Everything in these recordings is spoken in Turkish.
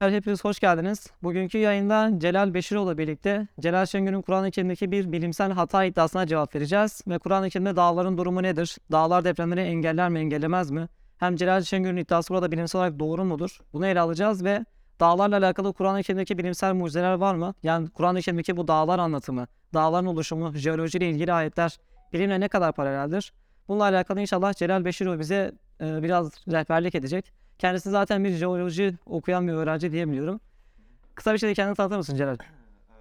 Hepiniz hoş geldiniz. Bugünkü yayında Celal Beşiroğlu birlikte Celal Şengör'ün Kur'an-ı Kerim'deki bir bilimsel hata iddiasına cevap vereceğiz. Ve Kur'an-ı Kerim'de dağların durumu nedir? Dağlar depremleri engeller mi engellemez mi? Hem Celal Şengör'ün iddiası burada bilimsel olarak doğru mudur? Bunu ele alacağız ve dağlarla alakalı Kur'an-ı Kerim'deki bilimsel mucizeler var mı? Yani Kur'an-ı Kerim'deki bu dağlar anlatımı, dağların oluşumu, jeolojiyle ilgili ayetler bilimle ne kadar paraleldir? Bununla alakalı inşallah Celal Beşiroğlu bize e, biraz rehberlik edecek. Kendisi zaten bir jeoloji okuyan bir öğrenci diyebiliyorum. Kısa bir şekilde kendini tanıtır mısın Celal?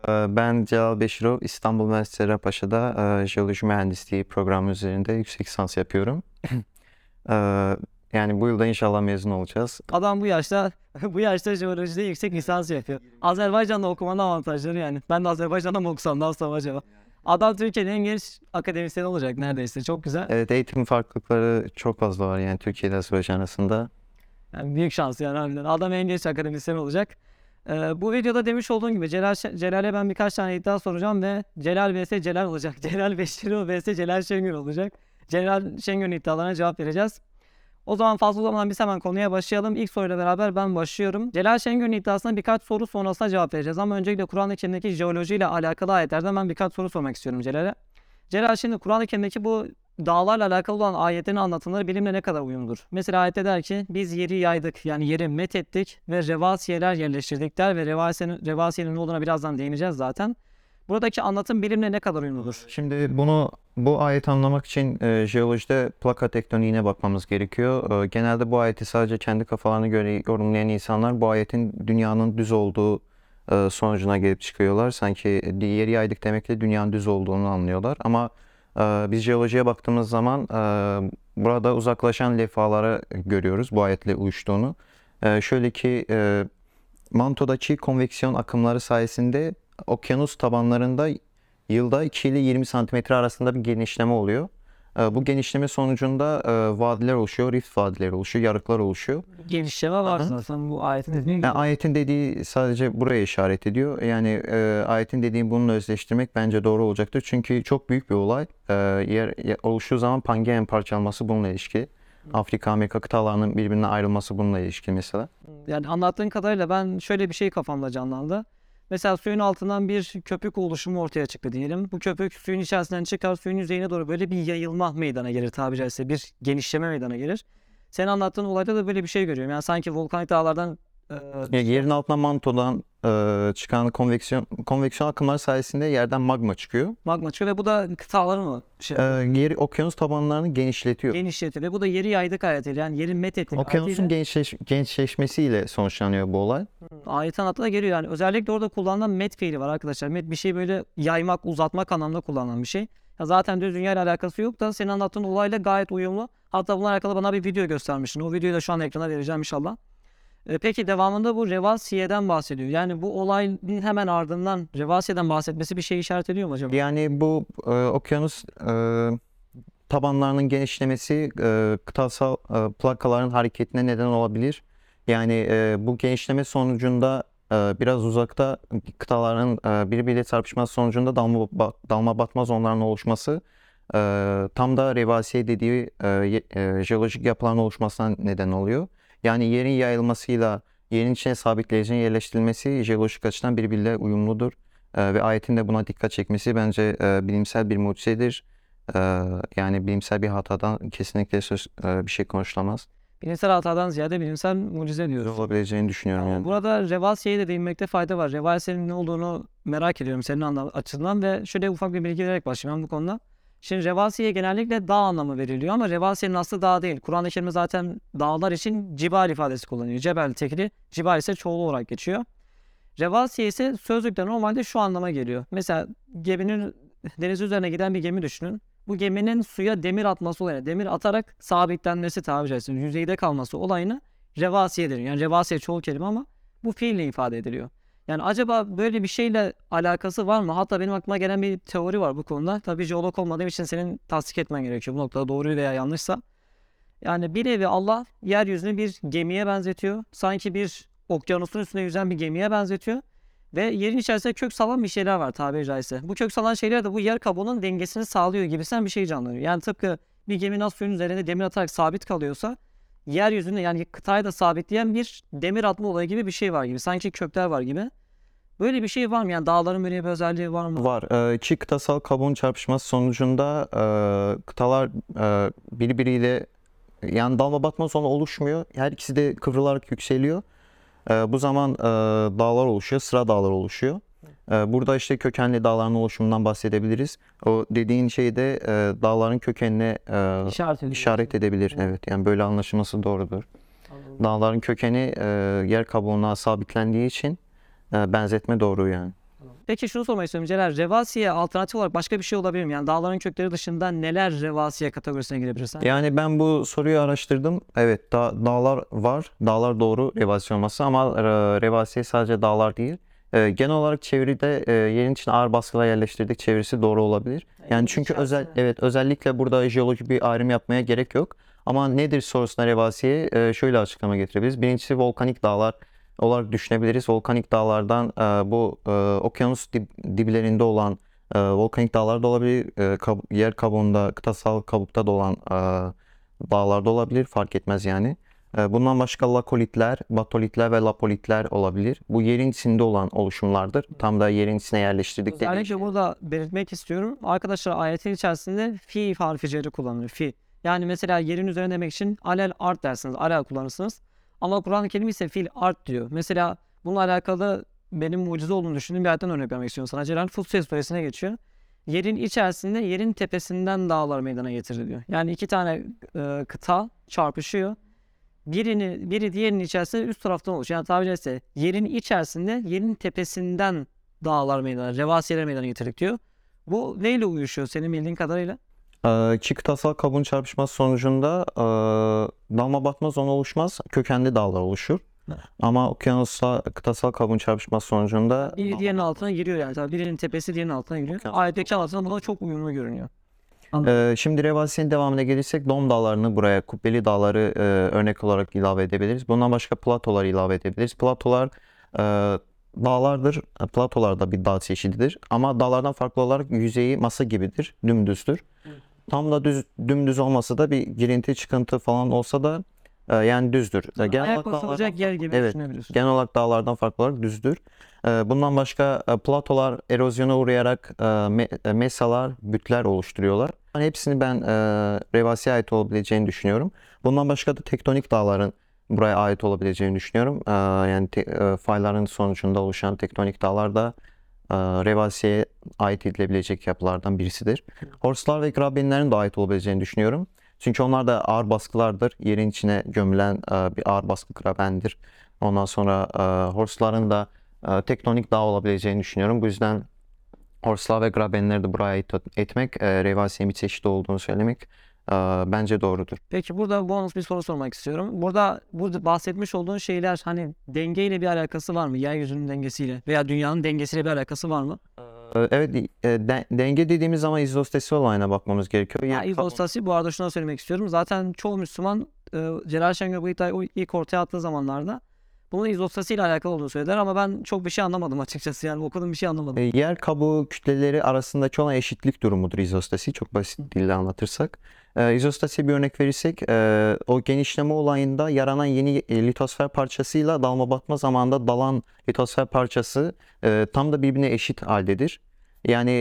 Ee, Ben Celal Beşirov, İstanbul Üniversitesi Cerrahpaşa'da e, jeoloji mühendisliği programı üzerinde yüksek lisans yapıyorum. Ee, Yani bu yılda inşallah mezun olacağız. Adam bu yaşta bu yaşta jeolojide yüksek lisans yapıyor. Azerbaycan'da okumanın avantajları yani. Ben de Azerbaycan'da mı okusam daha sonra acaba? Adam Türkiye'nin en genç akademisyeni olacak neredeyse. Çok güzel. Evet eğitim farklılıkları çok fazla var yani Türkiye ile Azerbaycan arasında. Yani büyük şans yani harbiden. Adam en genç akademisyen olacak. Ee, bu videoda demiş olduğum gibi Celal Celal'e ben birkaç tane iddia soracağım ve Celal vs Celal olacak. Celal Beşirov vs Celal Şengör olacak. Celal Şengör'ün iddialarına cevap vereceğiz. O zaman fazla uzamadan biz hemen konuya başlayalım. İlk soruyla beraber ben başlıyorum. Celal Şengör'ün iddiasına birkaç soru sonrasında cevap vereceğiz. Ama öncelikle Kur'an-ı Kerim'deki jeolojiyle alakalı ayetlerden ben birkaç soru sormak istiyorum Celal'e. Celal şimdi Kur'an-ı Kerim'deki bu dağlarla alakalı olan ayetlerin anlatımları bilimle ne kadar uyumludur? Mesela ayette der ki biz yeri yaydık yani yeri met ettik ve revasiyeler yerleştirdik der ve revasiyenin, revasiyenin ne olduğuna birazdan değineceğiz zaten. Buradaki anlatım bilimle ne kadar uyumludur? Şimdi bunu bu ayeti anlamak için e, jeolojide plaka tektoniğine bakmamız gerekiyor. E, genelde bu ayeti sadece kendi kafalarına göre yorumlayan insanlar bu ayetin dünyanın düz olduğu e, sonucuna gelip çıkıyorlar. Sanki yeri yaydık demekle dünyanın düz olduğunu anlıyorlar. Ama biz jeolojiye baktığımız zaman e, burada uzaklaşan levhaları görüyoruz bu ayetle uyuştuğunu. E, şöyle ki e, mantodaki konveksiyon akımları sayesinde okyanus tabanlarında yılda 2 ile 20 santimetre arasında bir genişleme oluyor. Ee, Bu genişleme sonucunda e, vadiler oluşuyor, rift vadileri oluşuyor, yarıklar oluşuyor. Genişleme var zaten bu ayetin dediğin gibi. Yani ayetin dediği sadece buraya işaret ediyor. Yani e, ayetin dediği bununla özleştirmek bence doğru olacaktır. Çünkü çok büyük bir olay. E, yer, yer oluştuğu zaman Pangean parçalanması bununla ilişkili. Afrika, Amerika kıtalarının birbirinden ayrılması bununla ilişkili mesela. Yani anlattığın kadarıyla ben şöyle bir şey kafamda canlandı. Mesela suyun altından bir köpük oluşumu ortaya çıktı diyelim. Bu köpük suyun içerisinden çıkar, suyun yüzeyine doğru böyle bir yayılma meydana gelir tabiri caizse. Bir genişleme meydana gelir. Senin anlattığın olayda da böyle bir şey görüyorum. Yani sanki volkanik dağlardan e, Ya yerin altından mantodan e, çıkan konveksiyon konveksiyon akımları sayesinde yerden magma çıkıyor. magma çıkıyor ve bu da kıtaları mı şey, E, yeri okyanus tabanlarını genişletiyor. genişletiyor ve bu da yeri yaydık ayetiyle yani yerin met ettik Okyanusun ayetiyle- genişleş, genişleşmesiyle sonuçlanıyor bu olay. Ayetin anlatı da geliyor yani. Özellikle orada kullanılan met fiili var arkadaşlar. Met bir şey böyle yaymak, uzatmak anlamında kullanılan bir şey. Ya zaten düz dünya ile alakası yok da senin anlattığın olayla gayet uyumlu. Hatta bununla alakalı bana bir video göstermiştin. O videoyu da şu an ekrana vereceğim inşallah. E, Peki devamında bu Revasiye'den bahsediyor. Yani bu olayın hemen ardından Revasiye'den bahsetmesi bir şey işaret ediyor mu acaba? Yani bu e, okyanus e, tabanlarının genişlemesi e, kıtasal e, plakaların hareketine neden olabilir. Yani e, bu genişleme sonucunda e, biraz uzakta kıtaların e, birbiriyle çarpışması sonucunda dalma, dalma batma zonlarının oluşması e, tam da revasiye dediği e, e, jeolojik yapıların oluşmasına neden oluyor. Yani yerin yayılmasıyla yerin içine sabitleyicinin yerleştirilmesi jeolojik açıdan birbiriyle uyumludur. E, ve ayetin de buna dikkat çekmesi bence e, bilimsel bir mucizedir. E, yani bilimsel bir hatadan kesinlikle söz e, bir şey konuşulamaz. Bilimsel hatadan ziyade bilimsel mucize diyoruz. Olabileceğini düşünüyorum yani. Burada Revasiye'ye de değinmekte fayda var. Revasiye'nin ne olduğunu merak ediyorum senin açından ve şöyle ufak bir bilgi vererek başlayayım bu konuda. Şimdi Revasiye genellikle dağ anlamı veriliyor ama Revasiye'nin aslı dağ değil. Kur'an-ı Kerim'de zaten dağlar için cibal ifadesi kullanıyor. Cebel tekli, cibal ise çoğulu olarak geçiyor. Revasiye ise sözlükte normalde şu anlama geliyor. Mesela geminin deniz üzerine giden bir gemi düşünün. Bu geminin suya demir atması olayını, demir atarak sabitlenmesi tabiri caizse yüzeyde kalması olayını revasiye deniyor. Yani revasiye çoğul kelime ama bu fiille ifade ediliyor. Yani acaba böyle bir şeyle alakası var mı? Hatta benim aklıma gelen bir teori var bu konuda. Tabii jeolog olmadığım için senin tasdik etmen gerekiyor bu noktada doğru veya yanlışsa. Yani bir evi Allah yeryüzünü bir gemiye benzetiyor. Sanki bir okyanusun üstünde yüzen bir gemiye benzetiyor. Ve yerin içerisinde kök salan bir şeyler var tabiri caizse. Bu kök salan şeyler de bu yer kabuğunun dengesini sağlıyor gibisinden bir şey canlanıyor. Yani tıpkı bir gemi nasıl suyun üzerinde demir atarak sabit kalıyorsa yeryüzünde yani kıtayı da sabitleyen bir demir atma olayı gibi bir şey var gibi. Sanki kökler var gibi. Böyle bir şey var mı? Yani dağların böyle bir özelliği var mı? Var. Ee, İki kıtasal kabuğun çarpışması sonucunda e, kıtalar e, birbiriyle yani dalma batma sonu oluşmuyor. Her ikisi de kıvrılarak yükseliyor. E, bu zaman e, dağlar oluşuyor. Sıra dağlar oluşuyor. E, burada işte kökenli dağların oluşumundan bahsedebiliriz. O dediğin şey de e, dağların kökenine e, İşaret işaret edebilir. Evet. Yani böyle anlaşılması doğrudur. Anladım. Dağların kökeni e, yer kabuğuna sabitlendiği için e, benzetme doğru yani. Peki şunu sormak istiyorum Celal. Revasiye alternatif olarak başka bir şey olabilir mi? Yani dağların kökleri dışında neler revasiye kategorisine girebilir sen? Yani ben bu soruyu araştırdım. Evet da- dağlar var. Dağlar doğru revasi olması ama e, revasiye sadece dağlar değil. E, genel olarak çevrede e, yerin içine ağır baskılar yerleştirdik çevresi doğru olabilir. Yani çünkü özel evet özellikle burada jeolojik bir ayrım yapmaya gerek yok. Ama nedir sorusuna revasiye e, şöyle açıklama getirebiliriz. Birincisi volkanik dağlar olarak düşünebiliriz. Volkanik dağlardan e, bu e, okyanus dip- diplerinde olan e, volkanik dağlar da olabilir. E, kab- yer kabuğunda, kıtasal kabukta da olan e, dağlar da olabilir. Fark etmez yani. E, bundan başka lakolitler, batolitler ve lapolitler olabilir. Bu yerin içinde olan oluşumlardır. Tam da yerin içine yerleştirdik Özellikle şey. burada belirtmek istiyorum. Arkadaşlar ayetin içerisinde fi harfi kullanılıyor. Fi. Yani mesela yerin üzerine demek için alel art dersiniz. Alel kullanırsınız. Ama Kur'an-ı Kerim ise fil art diyor. Mesela bununla alakalı benim mucize olduğunu düşündüğüm bir ayetten örnek vermek istiyorum sana. Celal Fussilet suresine geçiyor. Yerin içerisinde yerin tepesinden dağlar meydana getiriliyor. Yani iki tane e, kıta çarpışıyor. Birini, biri diğerinin içerisinde üst taraftan oluşuyor. Yani tabiri caizse yerin içerisinde yerin tepesinden dağlar meydana, revasiyeler meydana getirdik diyor. Bu neyle uyuşuyor senin bildiğin kadarıyla? Ee, İki kıtasal kabuğun çarpışması sonucunda e, dalma batma zonu oluşmaz. Kökenli dağlar oluşur. Evet. Ama okyanusla kıtasal kabuğun çarpışması sonucunda Biri diğerinin altına giriyor yani. Tabii birinin tepesi diğerinin altına giriyor. Okyanus. Ayetteki altına buna çok uyumlu görünüyor. Ee, şimdi Revasiye'nin devamına gelirsek Dom dağlarını buraya, Kubbeli dağları e, örnek olarak ilave edebiliriz. Bundan başka platolar ilave edebiliriz. Platolar e, dağlardır. Platolar da bir dağ çeşididir. Ama dağlardan farklı olarak yüzeyi masa gibidir, dümdüzdür. Tam da düz, dümdüz olmasa da bir girinti, çıkıntı falan olsa da e, yani düzdür. E, genel Ayak olarak basılacak dağlardan- yer gibi Evet. düşünebiliyorsun. Genel olarak dağlardan farklı olarak düzdür. Ee, Bundan başka e, platolar erozyona uğrayarak e, me- e, mesalar, bütler oluşturuyorlar. Yani hepsini ben e, revasiye ait olabileceğini düşünüyorum. Bundan başka da tektonik dağların buraya ait olabileceğini düşünüyorum. Ee, Yani te- e, fayların sonucunda oluşan tektonik dağlar da e, revasiyeye ait edilebilecek yapılardan birisidir. Horslar ve grabenlerin de ait olabileceğini düşünüyorum. Çünkü onlar da ağır baskılardır. Yerin içine gömülen e, bir ağır baskı grabendir. Ondan sonra e, horsların da e, tektonik dağ olabileceğini düşünüyorum. Bu yüzden horslar ve grabenleri de buraya etmek, e, revasiyenin bir çeşidi olduğunu söylemek bence doğrudur. Peki burada bonus bir soru sormak istiyorum. Burada burada bahsetmiş olduğun şeyler hani dengeyle bir alakası var mı? Yeryüzünün dengesiyle veya dünyanın dengesiyle bir alakası var mı? E, Evet, e, de- denge dediğimiz zaman izostesi olayına bakmamız gerekiyor. Ya Yani izostasi bu arada şuna söylemek istiyorum. Zaten çoğu Müslüman e, Celal Şengör bu iddiayı ilk ortaya attığı zamanlarda bunun izostasi ile alakalı olduğunu söylediler ama ben çok bir şey anlamadım açıkçası. Yani okudum bir şey anlamadım. E, Yer kabuğu kütleleri arasındaki olan eşitlik durumudur izostasi. Çok basit dille anlatırsak. E, bir örnek verirsek e, o genişleme olayında yaranan yeni e, litosfer parçasıyla dalma batma zamanında dalan litosfer parçası e, tam da birbirine eşit haldedir. Yani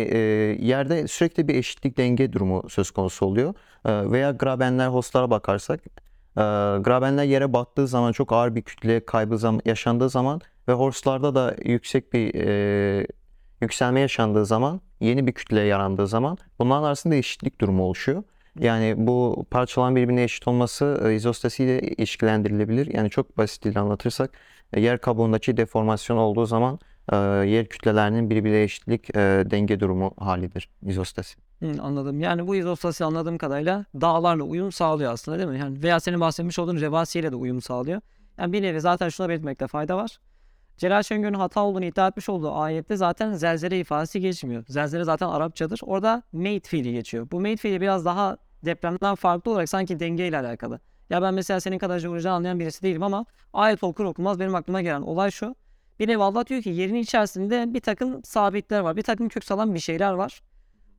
yerde sürekli bir eşitlik denge durumu söz konusu oluyor. Veya grabenler, hostlara bakarsak grabenler yere battığı zaman çok ağır bir kütle kaybı zam- yaşandığı zaman ve horse'larda da yüksek bir yükselme yaşandığı zaman, yeni bir kütle yarandığı zaman bunların arasında eşitlik durumu oluşuyor. Yani bu parçaların birbirine eşit olması e, izostasiyle ilişkilendirilebilir. Yani çok basit dille anlatırsak e, yer kabuğundaki deformasyon olduğu zaman e, yer kütlelerinin birbirine eşitlik denge durumu halidir izostasi. Anladım. Yani bu izostasi anladığım kadarıyla dağlarla uyum sağlıyor aslında değil mi? Yani veya senin bahsetmiş olduğun revasiyle de uyum sağlıyor. Yani bir nevi zaten şuna belirtmekte fayda var. Celal Şengör'ün hata olduğunu iddia etmiş olduğu ayette zaten zelzele ifadesi geçmiyor. Zelzele zaten Arapçadır. Orada made fiili geçiyor. Bu made fiili biraz daha depremden farklı olarak sanki dengeyle alakalı. Ya ben mesela senin kadar jeoloji anlayan birisi değilim ama ayet okur okumaz benim aklıma gelen olay şu. Bir nevi Allah diyor ki yerin içerisinde bir takım sabitler var. Bir takım kök salan bir şeyler var.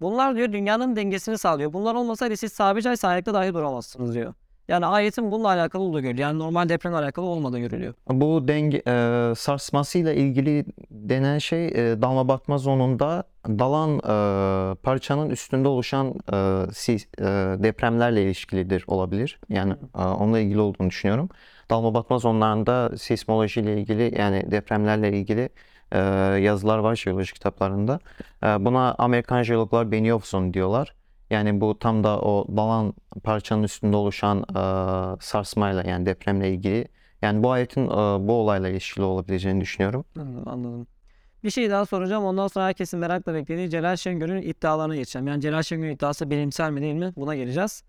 Bunlar diyor dünyanın dengesini sağlıyor. Bunlar olmasaydı siz sabit ay dahi duramazsınız diyor. Yani ayetin bununla alakalı olduğu görülüyor. Yani normal depremle alakalı olmadığı görülüyor. Bu denge e, sarsmasıyla ilgili denen şey e, dalma batma zonunda dalan e, parçanın üstünde oluşan e, sis- e, depremlerle ilişkilidir olabilir. Yani e, onunla ilgili olduğunu düşünüyorum. Dalma batma zonlarında sismoloji ile ilgili yani depremlerle ilgili e, yazılar var jeoloji kitaplarında. E, buna Amerikan jeologlar Benioff zonu diyorlar. Yani bu tam da o dalan parçanın üstünde oluşan e, sarsmayla yani depremle ilgili yani bu ayetin e, bu olayla ilişkili olabileceğini düşünüyorum. Anladım, anladım. Bir şey daha soracağım. Ondan sonra herkesin merakla beklediği Celal Şengör'ün iddialarına geçeceğim. Yani Celal Şengör'ün iddiası bilimsel mi değil mi? Buna geleceğiz.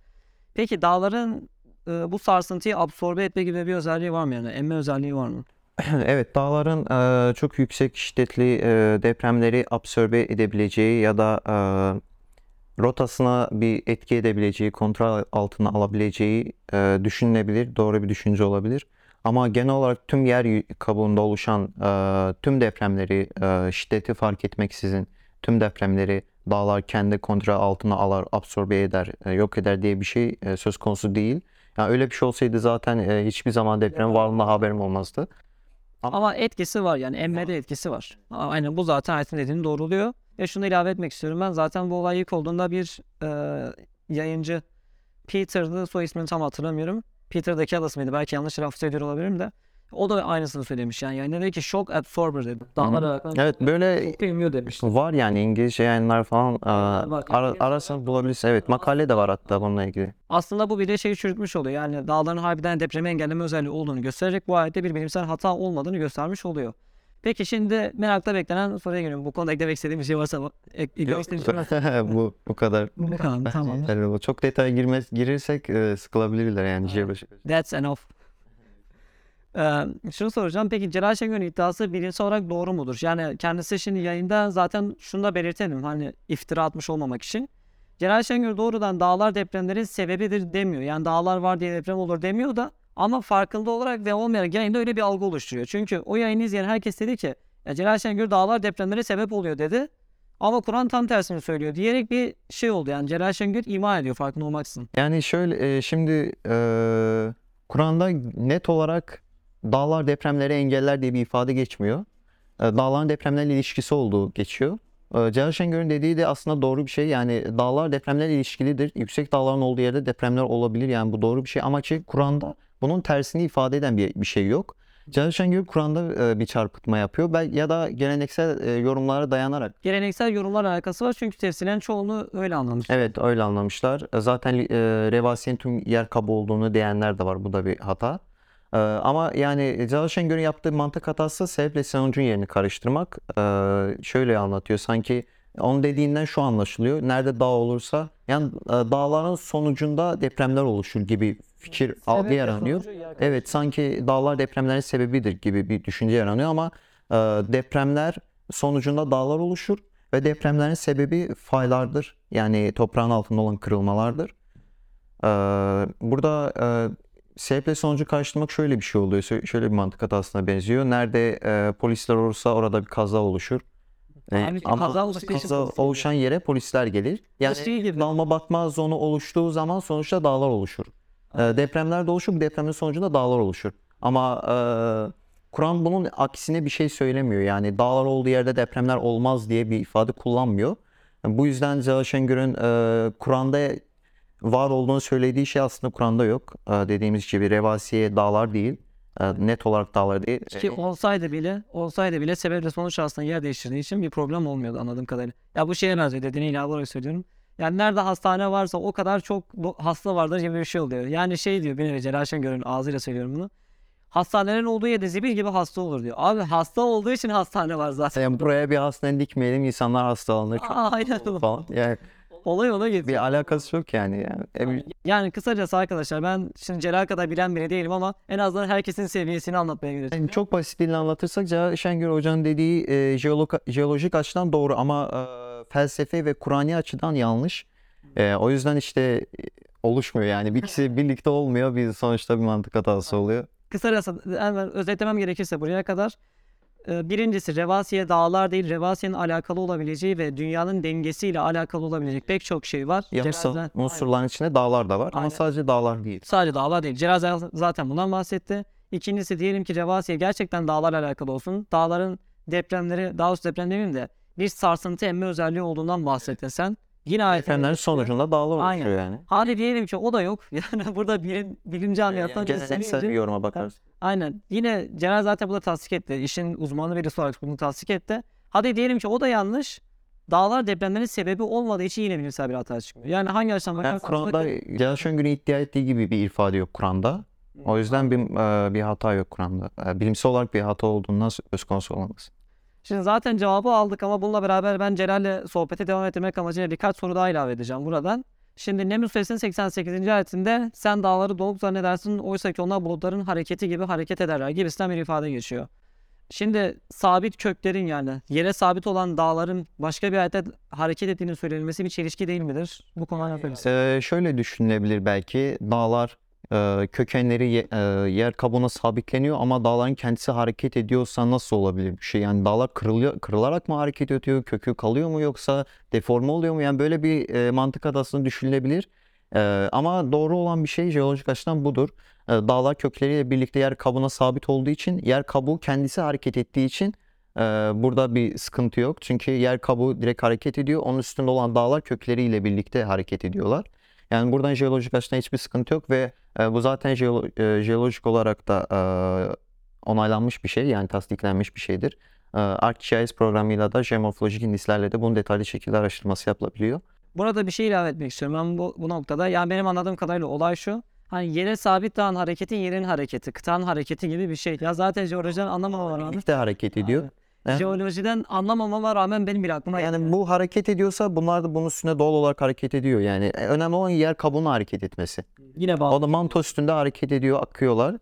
Peki dağların e, bu sarsıntıyı absorbe etme gibi bir özelliği var mı yani? Emme özelliği var mı? Evet, dağların e, çok yüksek şiddetli e, depremleri absorbe edebileceği ya da e, rotasına bir etki edebileceği, kontrol altına alabileceği e, düşünülebilir. Doğru bir düşünce olabilir. Ama genel olarak tüm yer kabuğunda oluşan e, tüm depremleri e, şiddeti fark etmeksizin tüm depremleri dağlar kendi kontrol altına alır, absorbe eder, e, yok eder diye bir şey e, söz konusu değil. Yani öyle bir şey olsaydı zaten e, hiçbir zaman deprem varlığına haberim olmazdı. Ama etkisi var yani emmede etkisi var. Aynen bu zaten Ayet'in dediğini doğruluyor. Ve şunu ilave etmek istiyorum ben. Zaten bu olay ilk olduğunda bir e, yayıncı Peter'dı. Soy ismini tam hatırlamıyorum. Peter de Callis mıydı? Belki yanlış telaffuz ediyor olabilirim de. O da aynısını söylemiş yani. Yani dedi ki shock absorber dedi. Dağlar alakalı. Evet böyle bilmiyor demiş. var yani İngilizce yayınlar falan e, var. ara, arasın bulabilirsin. Evet makale de var hatta bununla ilgili. Aslında bu bir de şeyi çürütmüş oluyor. Yani dağların harbiden depremi engelleme özelliği olduğunu göstererek bu ayette bir bilimsel hata olmadığını göstermiş oluyor. Peki şimdi merakla beklenen soruya geliyorum. Bu konuda eklemek istediğim bir şey varsa ek, eklemek istediğim bir şey varsa. bu bu kadar. Bu kadar tamam. yeterli. Çok detaya girmez girirsek e, sıkılabilirler yani. That's enough. Ee, şunu soracağım. Peki Celal Şengör'ün iddiası bilimsel olarak doğru mudur? Yani kendisi şimdi yayında zaten şunu da belirtelim. Hani iftira atmış olmamak için. Celal Şengör doğrudan dağlar depremlerin sebebidir demiyor. Yani dağlar var diye deprem olur demiyor da ama farkında olarak ve olmayarak yayında öyle bir algı oluşturuyor. Çünkü o yayını izleyen herkes dedi ki ya Celal Şengör dağlar depremlere sebep oluyor dedi. Ama Kur'an tam tersini söylüyor diyerek bir şey oldu. Yani Celal Şengör ima ediyor farkında olmaksızın. Yani şöyle e, şimdi e, Kur'an'da net olarak dağlar depremleri engeller diye bir ifade geçmiyor. E, dağların depremlerle ilişkisi olduğu geçiyor. E, Celal Şengör'ün dediği de aslında doğru bir şey. Yani dağlar depremlerle ilişkilidir. Yüksek dağların olduğu yerde depremler olabilir. Yani bu doğru bir şey. Ama şey, Kur'an'da bunun tersini ifade eden bir, bir şey yok. Celal Şengör Kur'an'da e, bir çarpıtma yapıyor. Bel ya da geleneksel e, yorumlara dayanarak Geleneksel yorumlar alakası var çünkü tefsiren çoğunu öyle anlamış. Evet öyle anlamışlar. E, Zaten e, Revasiye'nin tüm yer kabuğu olduğunu diyenler de var. Bu da bir hata. E, ama yani Celal Şengör'ün yaptığı mantık hatası sebeple sonucun yerini karıştırmak. E, şöyle anlatıyor. Sanki onun dediğinden şu anlaşılıyor. Nerede dağ olursa yani e, dağların sonucunda depremler oluşur gibi fikir algı yaranıyor. Evet sanki dağlar depremlerin sebebidir gibi bir düşünce yaranıyor ama e, depremler sonucunda dağlar oluşur ve depremlerin sebebi faylardır. Yani toprağın altında olan kırılmalardır. E, burada e, sebeple sonucu karşılamak şöyle bir şey oluyor. Şö- Şöyle bir mantık hatasına benziyor. Nerede e, polisler olursa orada bir kaza oluşur. E, Abi, ama kaza için kaza oluşan yere polisler gelir. Yani şey gibi. dalma batma zonu oluştuğu zaman sonuçta dağlar oluşur. E, depremler de oluşur. Bu depremin sonucunda dağlar oluşur. Ama e, Kur'an bunun aksine bir şey söylemiyor. Yani dağlar olduğu yerde depremler olmaz diye bir ifade kullanmıyor. Bu yüzden Celal Şengör'ün e, Kur'an'da var olduğunu söylediği şey aslında Kur'an'da yok. E, dediğimiz gibi Revasiye dağlar değil. E, net olarak dağlar değil. Ki olsaydı bile, olsaydı bile sebeple sonuç aslında yer değiştirdiği için bir problem olmuyordu anladığım kadarıyla. Ya bu şeye benziyor dediğine ilave olarak söylüyorum. Yani nerede hastane varsa o kadar çok hasta vardır gibi bir şey oluyor. Yani şey diyor nevi Celal Şengör'ün ağzıyla söylüyorum bunu. Hastanelerin olduğu yerde zibil gibi hasta olur diyor. Abi hasta olduğu için hastane var zaten. Yani buraya bir hastane dikmeyelim insanlar hastalanır Aa, aynen falan. Yani Olay ona gidiyor. bir alakası yok yani. yani. E, Yani kısacası arkadaşlar ben şimdi Celal kadar bilen biri değilim ama en azından herkesin seviyesini anlatmaya çalışıyorum. Yani çok basit dille anlatırsak Celal Şengör Hoca'nın dediği e, jeolog- jeolojik açıdan doğru ama e, felsefe ve Kur'ani açıdan yanlış. E, o yüzden işte e, oluşmuyor yani. Bir ikisi birlikte olmuyor. Bir sonuçta bir mantık hatası oluyor. Kısacası hemen özetlemem gerekirse buraya kadar birincisi Revasiye dağlar değil, Revasiye'nin alakalı olabileceği ve dünyanın dengesiyle alakalı olabilecek pek çok şey var. Yapısal Celal- unsurların içinde dağlar da var ama Aynen. sadece dağlar değil. Sadece dağlar değil. Z- zaten bundan bahsetti. İkincisi diyelim ki Revasiye gerçekten dağlarla alakalı olsun. Dağların depremleri, daha doğrusu deprem demeyeyim de bir sarsıntı emme özelliği olduğundan bahsettin sen. Yine Depremlerin sonucunda dağlar Aynen. oluşuyor yani. Hadi diyelim ki o da yok. Yani burada bilim, bilimci ameliyattan Yani geleneksel bir yoruma bakarız. Aynen. Yine Celal zaten bunu tasdik etti. İşin uzmanı birisi olarak bunu tasdik etti. Hadi diyelim ki o da yanlış. Dağlar depremlerin sebebi olmadığı için yine bilimsel bir hata çıkmıyor. Yani hangi açıdan Yani bakarsanız Kur'an'da bakın- Celal Şengör'ün iddia ettiği gibi bir ifade yok Kur'an'da. O yüzden bir, e, bir hata yok Kur'an'da. E, Bilimsel olarak bir hata olduğundan söz konusu olamaz. Şimdi zaten cevabı aldık ama bununla beraber ben Celal'le sohbete devam ettirmek amacıyla birkaç soru daha ilave edeceğim buradan. Şimdi Neml Suresinin 88. ayetinde sen dağları donuk zannedersin oysa ki onlar bulutların hareketi gibi hareket ederler gibisinden bir ifade geçiyor. Şimdi sabit köklerin yani yere sabit olan dağların başka bir ayette hareket ettiğini söylenmesi bir çelişki değil midir? Bu konuda ne yapabiliriz? E, şöyle düşünülebilir belki dağlar kökenleri ye- yer kabuğuna sabitleniyor ama dağların kendisi hareket ediyorsa nasıl olabilir bir şey? Yani dağlar kırılıyor, kırılarak mı hareket ediyor, kökü kalıyor mu yoksa deforme oluyor mu? Yani böyle bir mantık adasını düşünülebilir. Ama doğru olan bir şey jeolojik açıdan budur. Dağlar kökleriyle birlikte yer kabuğuna sabit olduğu için yer kabuğu kendisi hareket ettiği için burada bir sıkıntı yok. Çünkü yer kabuğu direkt hareket ediyor. Onun üstünde olan dağlar kökleriyle birlikte hareket ediyorlar. Yani buradan jeolojik açıdan hiçbir sıkıntı yok ve e, bu zaten jeolo- e, jeolojik olarak da e, onaylanmış bir şey yani tasdiklenmiş bir şeydir. E, ArcGIS programıyla da jeomorfolojik indislerle de bunun detaylı şekilde araştırması yapılabiliyor. Burada bir şey ilave etmek istiyorum ben bu, bu noktada. Yani benim anladığım kadarıyla olay şu. Hani yere sabit dağın hareketi yerin hareketi, kıtanın hareketi gibi bir şey. Ya zaten jeolojiden anlamama rağmen. Birlikte hareket ediyor. Evet. Jeolojiden anlamamama rağmen benim bile aklıma Yani bu hareket ediyorsa bunlar da bunun üstüne doğal olarak hareket ediyor. Yani e, önemli olan yer kabuğunun hareket etmesi. yine bağlı. O da manto üstünde hareket ediyor, akıyorlar.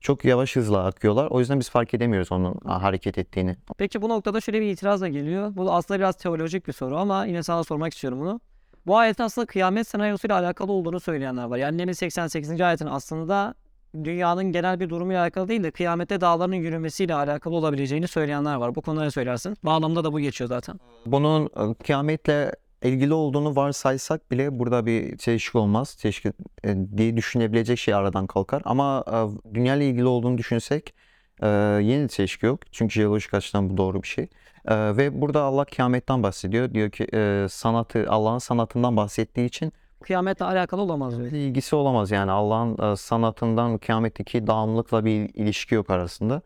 Çok yavaş hızla akıyorlar. O yüzden biz fark edemiyoruz onun hareket ettiğini. Peki bu noktada şöyle bir itiraz da geliyor. Bu aslında biraz teolojik bir soru ama yine sana sormak istiyorum bunu. Bu ayetin aslında kıyamet senaryosuyla alakalı olduğunu söyleyenler var. Yani Neml 88. ayetin aslında dünyanın genel bir durumuyla alakalı değil de kıyamette dağların yürümesiyle alakalı olabileceğini söyleyenler var. Bu konuda ne söylersin? Bağlamda da bu geçiyor zaten. Bunun e, kıyametle ilgili olduğunu varsaysak bile burada bir çelişki olmaz. Çelişki e, diye düşünebilecek şey aradan kalkar. Ama e, dünya ile ilgili olduğunu düşünsek yeni çelişki yok. Çünkü jeolojik açıdan bu doğru bir şey. Ve burada Allah kıyametten bahsediyor. Diyor ki sanatı Allah'ın sanatından bahsettiği için Kıyametle alakalı olamaz diyor. ilgisi olamaz yani Allah'ın e, sanatından kıyametteki devamlılıkla bir ilişki yok arasında.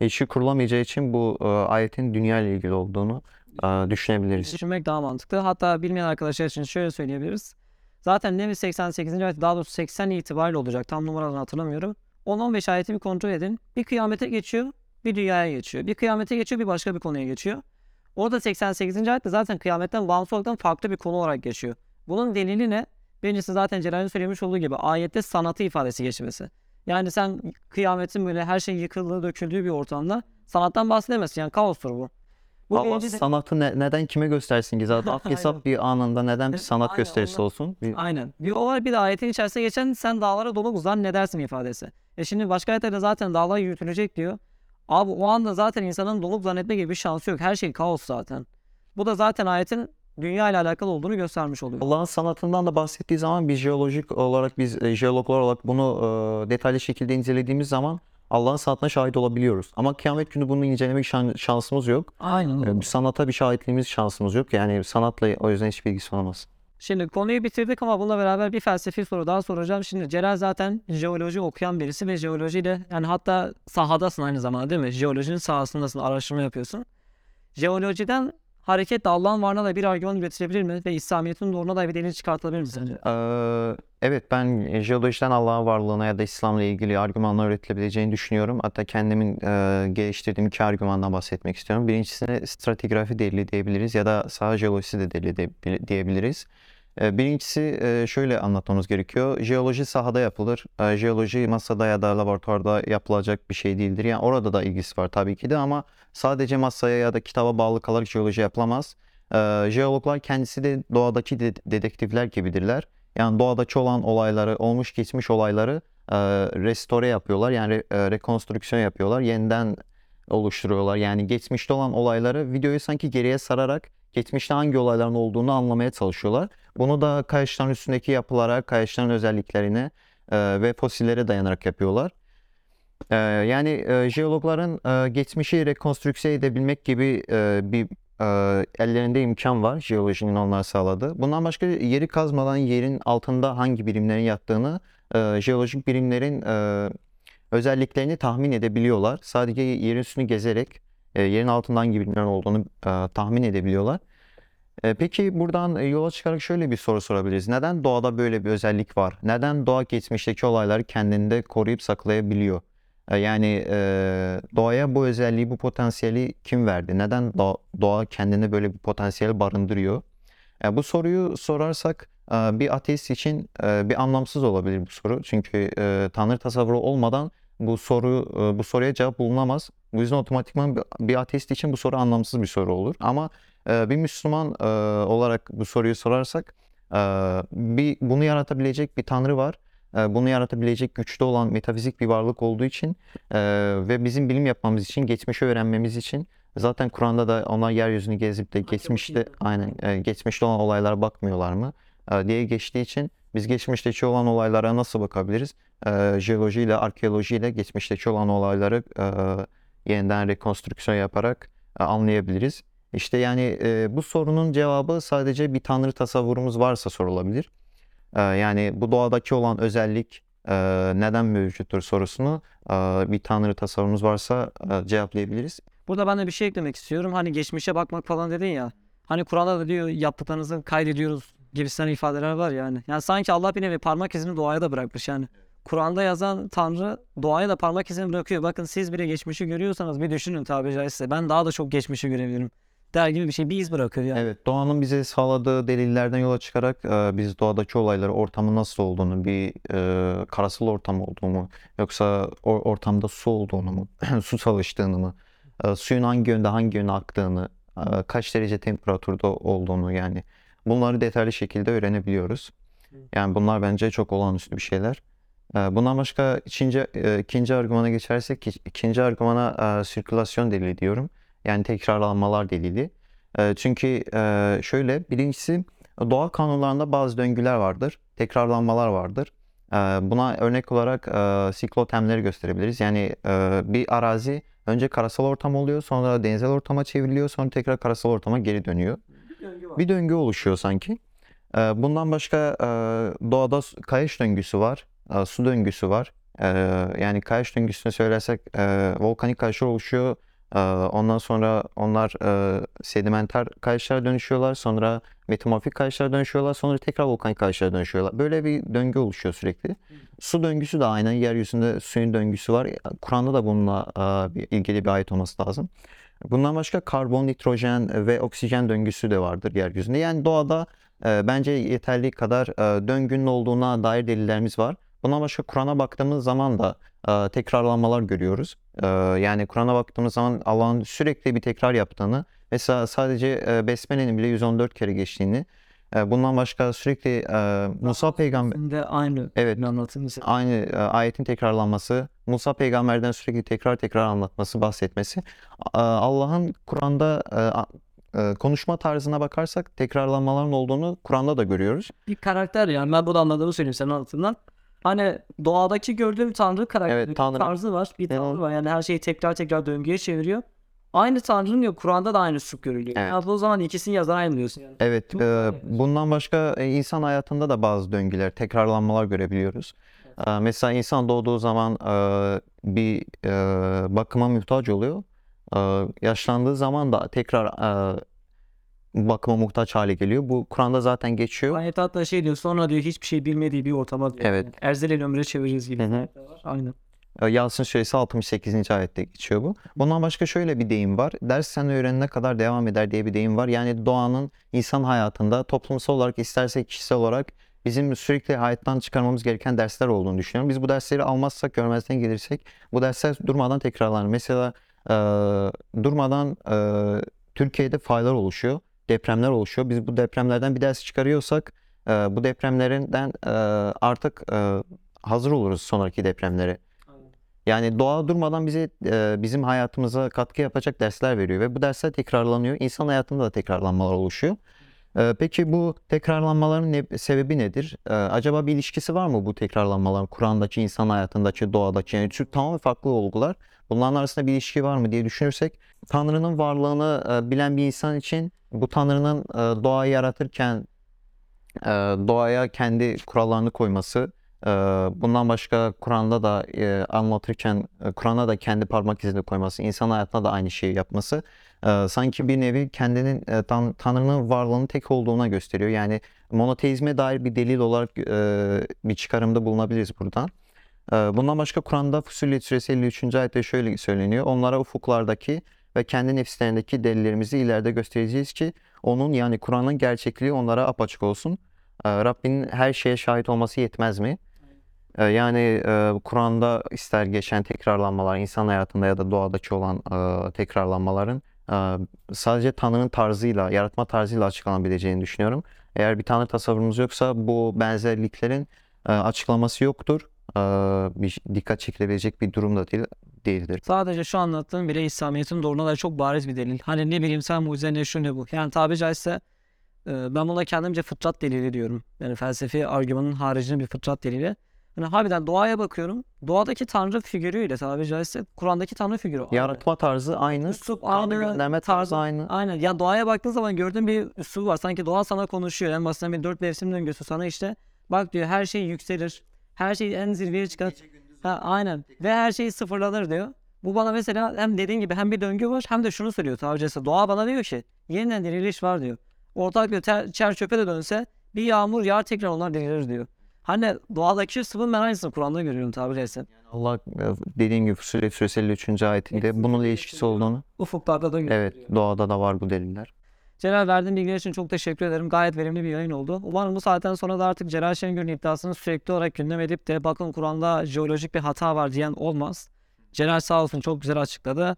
İlişki kurulamayacağı için bu e, ayetin dünya ile ilgili olduğunu e, düşünebiliriz. Düşünmek daha mantıklı. Hatta bilmeyen arkadaşlar için şöyle söyleyebiliriz. Zaten Neml 88. ayet daha doğrusu 80 itibariyle olacak. Tam numaralarını hatırlamıyorum. 10-15 ayeti bir kontrol edin. Bir kıyamete geçiyor, bir dünyaya geçiyor. Bir kıyamete geçiyor, bir başka bir konuya geçiyor. Orada 88. ayet de zaten kıyametten bağımsız olarak farklı bir konu olarak geçiyor. Bunun delili ne? Birincisi zaten Celal'in söylemiş olduğu gibi ayette sanatı ifadesi geçmesi. Yani sen kıyametin böyle her şey yıkıldığı, döküldüğü bir ortamda sanattan bahsedemezsin. Yani kaostur bu. Bu Allah de- sanatı ne- neden kime göstersin ki zaten hesap bir anında neden bir sanat aynen, gösterisi ondan- olsun? Bir- Aynen. Bir o var bir de ayetin içerisinde geçen sen dağlara dolu zannedersin ifadesi. E şimdi başka ayetlerde zaten dağlar yürütülecek diyor. Abi o anda zaten insanın dolup zannetme gibi bir şansı yok. Her şey kaos zaten. Bu da zaten ayetin dünya ile alakalı olduğunu göstermiş oluyor. Allah'ın sanatından da bahsettiği zaman biz jeolojik olarak biz e, jeologlar olarak bunu e, detaylı şekilde incelediğimiz zaman Allah'ın sanatına şahit olabiliyoruz. Ama kıyamet günü bunu incelemek şan- şansımız yok. Aynen. E, sanata bir şahitliğimiz şansımız yok. Yani sanatla o yüzden hiçbir ilgisi olamaz. Şimdi konuyu bitirdik ama bununla beraber bir felsefi soru daha soracağım. Şimdi Celal zaten jeoloji okuyan birisi ve jeolojiyle yani hatta sahadasın aynı zamanda değil mi? Jeolojinin sahasındasın, araştırma yapıyorsun. Jeolojiden hareketle Allah'ın varlığına da bir argüman üretilebilir mi? Ve İslamiyet'in doğruna da bir delil çıkartılabilir mi sence? Ee, evet ben jeolojiden Allah'ın varlığına ya da İslam'la ilgili argümanlar üretilebileceğini düşünüyorum. Hatta kendimin e, geliştirdiğim iki argümandan bahsetmek istiyorum. Birincisine stratigrafi delili diyebiliriz ya da saha jeolojisi de delili de- diyebiliriz. E, Birincisi e, şöyle anlatmamız gerekiyor. Jeoloji sahada yapılır. E, Jeoloji masada ya da laboratuvarda yapılacak bir şey değildir. Yani orada da ilgisi var tabii ki de ama sadece masaya ya da kitaba bağlı kalarak jeoloji yapılamaz. E, Jeologlar kendisi de doğadaki de- dedektifler gibidirler. Yani doğadaki olan olayları, olmuş geçmiş olayları e, restore yapıyorlar. Yani e, rekonstrüksiyon yapıyorlar. Yeniden oluşturuyorlar. Yani geçmişte olan olayları videoyu sanki geriye sararak geçmişte hangi olayların olduğunu anlamaya çalışıyorlar. Bunu da kayaçların üstündeki yapılara, kayaçların özelliklerine e, ve fosillere dayanarak yapıyorlar. E, yani e, jeologların e, geçmişi rekonstrükse edebilmek gibi e, bir e, ellerinde imkan var jeolojinin onlara sağladığı. Bundan başka yeri kazmadan yerin altında hangi birimlerin yattığını e, jeolojik birimlerin e, özelliklerini tahmin edebiliyorlar. Sadece yerin üstünü gezerek e, yerin altında hangi birimlerin olduğunu e, tahmin edebiliyorlar. E, peki buradan yola çıkarak şöyle bir soru sorabiliriz. Neden doğada böyle bir özellik var? Neden doğa geçmişteki olayları kendinde koruyup saklayabiliyor? Yani doğaya bu özelliği, bu potansiyeli kim verdi? Neden doğa, doğa kendinde böyle bir potansiyel barındırıyor? E, bu soruyu sorarsak bir ateist için bir anlamsız olabilir bu soru. Çünkü Tanrı tasavvuru olmadan bu soru e, bu soruya cevap bulunamaz. Bu yüzden otomatikman bir, ateist için bu soru anlamsız bir soru olur. Ama e, bir Müslüman e, olarak bu soruyu sorarsak bir bunu yaratabilecek bir Tanrı var. Bunu yaratabilecek güçlü olan metafizik bir varlık olduğu için ve bizim bilim yapmamız için, geçmişi öğrenmemiz için zaten Kur'an'da da onlar yeryüzünü gezip de geçmişte aynen geçmişte olan olaylara bakmıyorlar mı diye geçtiği için biz geçmişteki olan olaylara nasıl bakabiliriz? E, jeolojiyle, arkeolojiyle geçmişteki olan olayları e, yeniden rekonstrüksiyon yaparak e, anlayabiliriz. İşte yani e, bu sorunun cevabı sadece bir tanrı tasavvurumuz varsa sorulabilir. E, yani bu doğadaki olan özellik e, neden mevcuttur sorusunu e, bir tanrı tasavvurumuz varsa e, cevaplayabiliriz. Burada ben de bir şey eklemek istiyorum. Hani geçmişe bakmak falan dedin ya. Hani Kur'an'da da diyor yaptıklarınızı kaydediyoruz gibisinden ifadeler var yani. Yani sanki Allah bir nevi parmak izini doğaya da bırakmış yani. Kur'an'da yazan Tanrı doğaya da parmak izini bırakıyor. Bakın siz bile geçmişi görüyorsanız bir düşünün tabiri caizse. Ben daha da çok geçmişi görebilirim. Der gibi bir şey bir iz bırakıyor yani. Evet, doğanın bize sağladığı delillerden yola çıkarak e, biz doğadaki olayları, ortamın nasıl olduğunu, bir e, karasal ortam olduğunu, yoksa o ortamda su olduğunu mu, su çalıştığını mı, e, suyun hangi yönde hangi yöne aktığını, e, kaç derece temperaturda olduğunu yani bunları detaylı şekilde öğrenebiliyoruz. Yani bunlar bence çok olağanüstü bir şeyler. E, bundan başka ikinci, e, ikinci argümana geçersek, ik- ikinci argümana e, sirkülasyon delili diyorum. Yani tekrarlanmalar delili. E, çünkü şöyle birincisi doğa kanunlarında bazı döngüler vardır. Tekrarlanmalar vardır. Buna örnek olarak siklotemleri gösterebiliriz. Yani bir arazi önce karasal ortam oluyor, sonra denizsel ortama çevriliyor, sonra tekrar karasal ortama geri dönüyor. Bir döngü oluşuyor sanki. E, bundan başka e, doğada kayış döngüsü var, e, su döngüsü var. E, yani kayış döngüsünü söylersek volkanik kayışlar oluşuyor. Ee, Ondan sonra onlar sedimenter kayışlara dönüşüyorlar. Sonra metamorfik kayışlara dönüşüyorlar. Sonra tekrar volkanik kayışlara dönüşüyorlar. Böyle bir döngü oluşuyor sürekli. Su döngüsü de aynen yeryüzünde suyun döngüsü var. Kur'an'da da bununla ilgili bir ayet olması lazım. Bundan başka karbon, nitrojen ve oksijen döngüsü de vardır yeryüzünde. Yani doğada e, bence yeterli kadar e, döngünün olduğuna dair delillerimiz var. Bundan başka Kur'an'a baktığımız zaman da e, tekrarlanmalar görüyoruz. E, yani Kur'an'a baktığımız zaman Allah'ın sürekli bir tekrar yaptığını, mesela sadece e, Besmele'nin bile 114 kere geçtiğini, bundan başka sürekli e, Musa peygamber de aynı Evet. anlatılması. aynı e, ayetin tekrarlanması, Musa peygamberden sürekli tekrar tekrar anlatması, bahsetmesi. Allah'ın Kur'an'da e, e, konuşma tarzına bakarsak tekrarlanmaların olduğunu Kur'an'da da görüyoruz. bir karakter yani ben bunu anladığımı söyleyeyim senin anlatımdan. Hani doğadaki gördüğüm tanrı karakteri Evet, tanrı. tarzı var. Bir tanrı var yani her şeyi tekrar tekrar döngüye çeviriyor. Aynı tanrının ya Kur'an'da da aynı su görülüyor. Evet. Yani o zaman ikisini yazan aynı diyorsun yani. Evet, Çok e, bundan başka e, insan hayatında da bazı döngüler, tekrarlanmalar görebiliyoruz. E, Mesela insan doğduğu zaman e, bir e, bakıma muhtaç oluyor. E, Yaşlandığı zaman da tekrar e, bakıma muhtaç hale geliyor. Bu Kur'an'da zaten geçiyor. Ayet hatta şey diyor sonra diyor hiçbir şey bilmediği bir ortama diyor. Evet. Yani Erzel ömre çeviririz gibi. Hı hı. Aynen. Yasin Suresi 68. ayette geçiyor bu. Bundan başka şöyle bir deyim var. Ders sen öğrenene kadar devam eder diye bir deyim var. Yani doğanın insan hayatında toplumsal olarak isterse kişisel olarak bizim sürekli hayattan çıkarmamız gereken dersler olduğunu düşünüyorum. Biz bu dersleri almazsak, görmezden gelirsek bu dersler durmadan tekrarlanır. Mesela e, durmadan e, Türkiye'de faylar oluşuyor, depremler oluşuyor. Biz bu depremlerden bir ders çıkarıyorsak e, bu depremlerinden e, artık e, hazır oluruz sonraki depremlere. Yani doğa durmadan bize e, bizim hayatımıza katkı yapacak dersler veriyor ve bu dersler tekrarlanıyor. İnsan hayatında da tekrarlanmalar oluşuyor. E, peki bu tekrarlanmaların ne- sebebi nedir? E, acaba bir ilişkisi var mı bu tekrarlanmaların Kur'an'daki, insan hayatındaki, doğadaki? Yani tamamen farklı olgular. Bunların arasında bir ilişki var mı diye düşünürsek Tanrı'nın varlığını bilen bir insan için bu Tanrı'nın doğayı yaratırken doğaya kendi kurallarını koyması, bundan başka Kur'an'da da anlatırken Kur'an'a da kendi parmak izini koyması, insan hayatına da aynı şeyi yapması sanki bir nevi kendinin Tan- Tanrı'nın varlığının tek olduğuna gösteriyor. Yani monoteizme dair bir delil olarak bir çıkarımda bulunabiliriz buradan. Bundan başka Kur'an'da Fussilet Suresi 53. ayette şöyle söyleniyor. Onlara ufuklardaki ve kendi nefislerindeki delillerimizi ileride göstereceğiz ki onun yani Kur'an'ın gerçekliği onlara apaçık olsun. Rabbinin her şeye şahit olması yetmez mi? E, Yani e, Kur'an'da ister geçen tekrarlanmalar, insan hayatında ya da doğadaki olan e, tekrarlanmaların e, sadece Tanrı'nın tarzıyla, yaratma tarzıyla açıklanabileceğini düşünüyorum. Eğer bir Tanrı tasavvurumuz yoksa bu benzerliklerin açıklaması yoktur. Bir dikkat çekilebilecek bir durum da değil, değildir. Sadece şu anlattığım bile İslamiyet'in dair çok bariz bir delil. Hani ne bilimsel mucize ne şu ne bu. Yani tabi caizse ben buna kendimce fıtrat delili diyorum. Yani felsefi argümanın haricinde bir fıtrat delili. Hani harbiden doğaya bakıyorum. Doğadaki tanrı figürüyle tabi caizse Kur'an'daki tanrı figürü. aynı. Yaratma tarzı aynı, Üslup aynı, gönderme tarzı aynı. Aynen. Ya doğaya baktığın zaman gördüğün bir üslubu var. Sanki doğa sana konuşuyor. En basitinden bir dört mevsim döngüsü sana işte. Bak diyor her şey yükselir. Her şey en zirveye çıkar. Ha, aynen. Ve her şey sıfırlanır diyor. Bu bana mesela hem dediğin gibi hem bir döngü var hem de şunu söylüyor tabircisi. Doğa bana diyor ki yeniden diriliş var diyor. Ortalık diyor ter, çer çöpe de dönse bir yağmur yağar tekrar onlar dirilir diyor. Hani doğadaki sıvın ben aynısını Kur'an'da görüyorum tabiri caizse. Allah e, dediğin gibi Fussilet Suresi 53. ayetinde bununla ilişkisi olduğunu. Ufuklarda da. Evet, doğada da var bu deliller. Celal verdiğin bilgiler için çok teşekkür ederim. Gayet verimli bir yayın oldu. Umarım bu saatten sonra da artık Celal Şengör'ün iddiasını sürekli olarak gündem edip de bakın Kur'an'da jeolojik bir hata var diyen olmaz. Celal sağ olsun çok güzel açıkladı.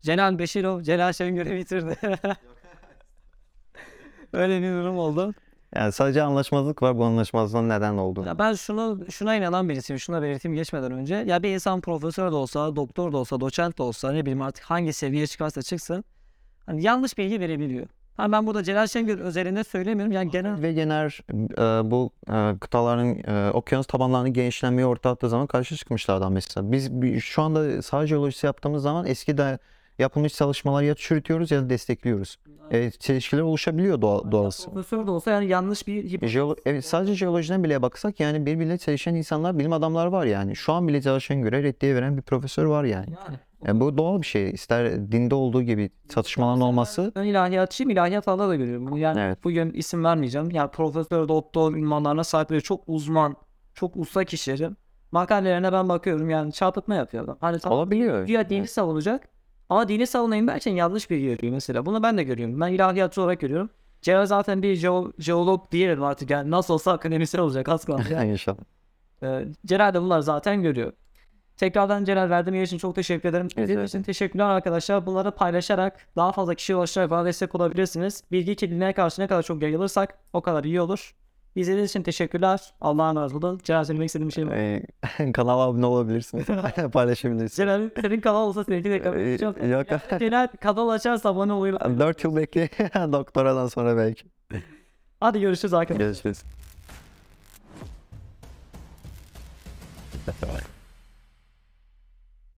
Celal Beşirov, Celal Şengör'ü bitirdi. Öyle bir durum oldu. Yani sadece anlaşmazlık var. Bu anlaşmazlığın neden olduğunu. Ya ben şunu şuna inanan birisiyim. Şuna belirteyim geçmeden önce. Ya bir insan profesör de olsa, doktor da olsa, doçent de olsa ne bileyim artık hangi seviyeye çıkarsa çıksın. Hani yanlış bilgi verebiliyor. Ha ben burada Celal Şengör özelinde söylemiyorum. Yani genel Ve genel e, bu e, kıtaların e, okyanus tabanlarının genişlenmeyi ortaya attığı zaman karşı çıkmışlardan mesela. Biz şu anda saha jeolojisi yaptığımız zaman eski de yapılmış çalışmaları ya çürütüyoruz ya da destekliyoruz. E, çelişkiler oluşabiliyor doğa, doğası. profesör de olsa yani yanlış bir Jeolo- evet, sadece jeolojiden bile baksak yani birbiriyle çalışan insanlar, bilim adamlar var yani. Şu an bile çalışan göre reddiye veren bir profesör var yani. yani. E, bu doğal bir şey. İster dinde olduğu gibi çatışmaların olması. Ben ilahiyatçıyım. İlahiyat alanında da görüyorum. Yani Evet. bugün isim vermeyeceğim. Yani profesör, doktor ünvanlarına sahip böyle çok uzman, çok usta kişilerin makalelerine ben bakıyorum. Yani çarpıtma yapıyor adam. Hani tam Olabiliyor. güya dini savunacak. Ama dini savunayım derken yanlış bilgi veriyor mesela. Bunu ben de görüyorum. Ben ilahiyatçı olarak görüyorum. Celal zaten bir jeo- jeolog diyelim artık yani nasıl olsa akademisyen olacak az kaldı. Yani, İnşallah. e, Celal de bunları zaten görüyor. Tekrardan Celal verdiğim yer için çok teşekkür ederim. İzlediğiniz için teşekkürler arkadaşlar. Bunları paylaşarak daha fazla kişiye ulaşarak bana destek olabilirsiniz. Bilgi kirliliğine karşı ne kadar çok yayılırsak o kadar iyi olur. İzlediğiniz için teşekkürler. Allah'a emanet olun. Celal söylemek istediğim bir şey var. E, kanala abone olabilirsiniz. Paylaşabilirsiniz. Celal senin kanal olsa seninki de Ee, kanal. yok. Celal kanal açarsa abone olayım. 4 yıl bekle. Doktoradan sonra belki. Hadi görüşürüz arkadaşlar. Görüşürüz.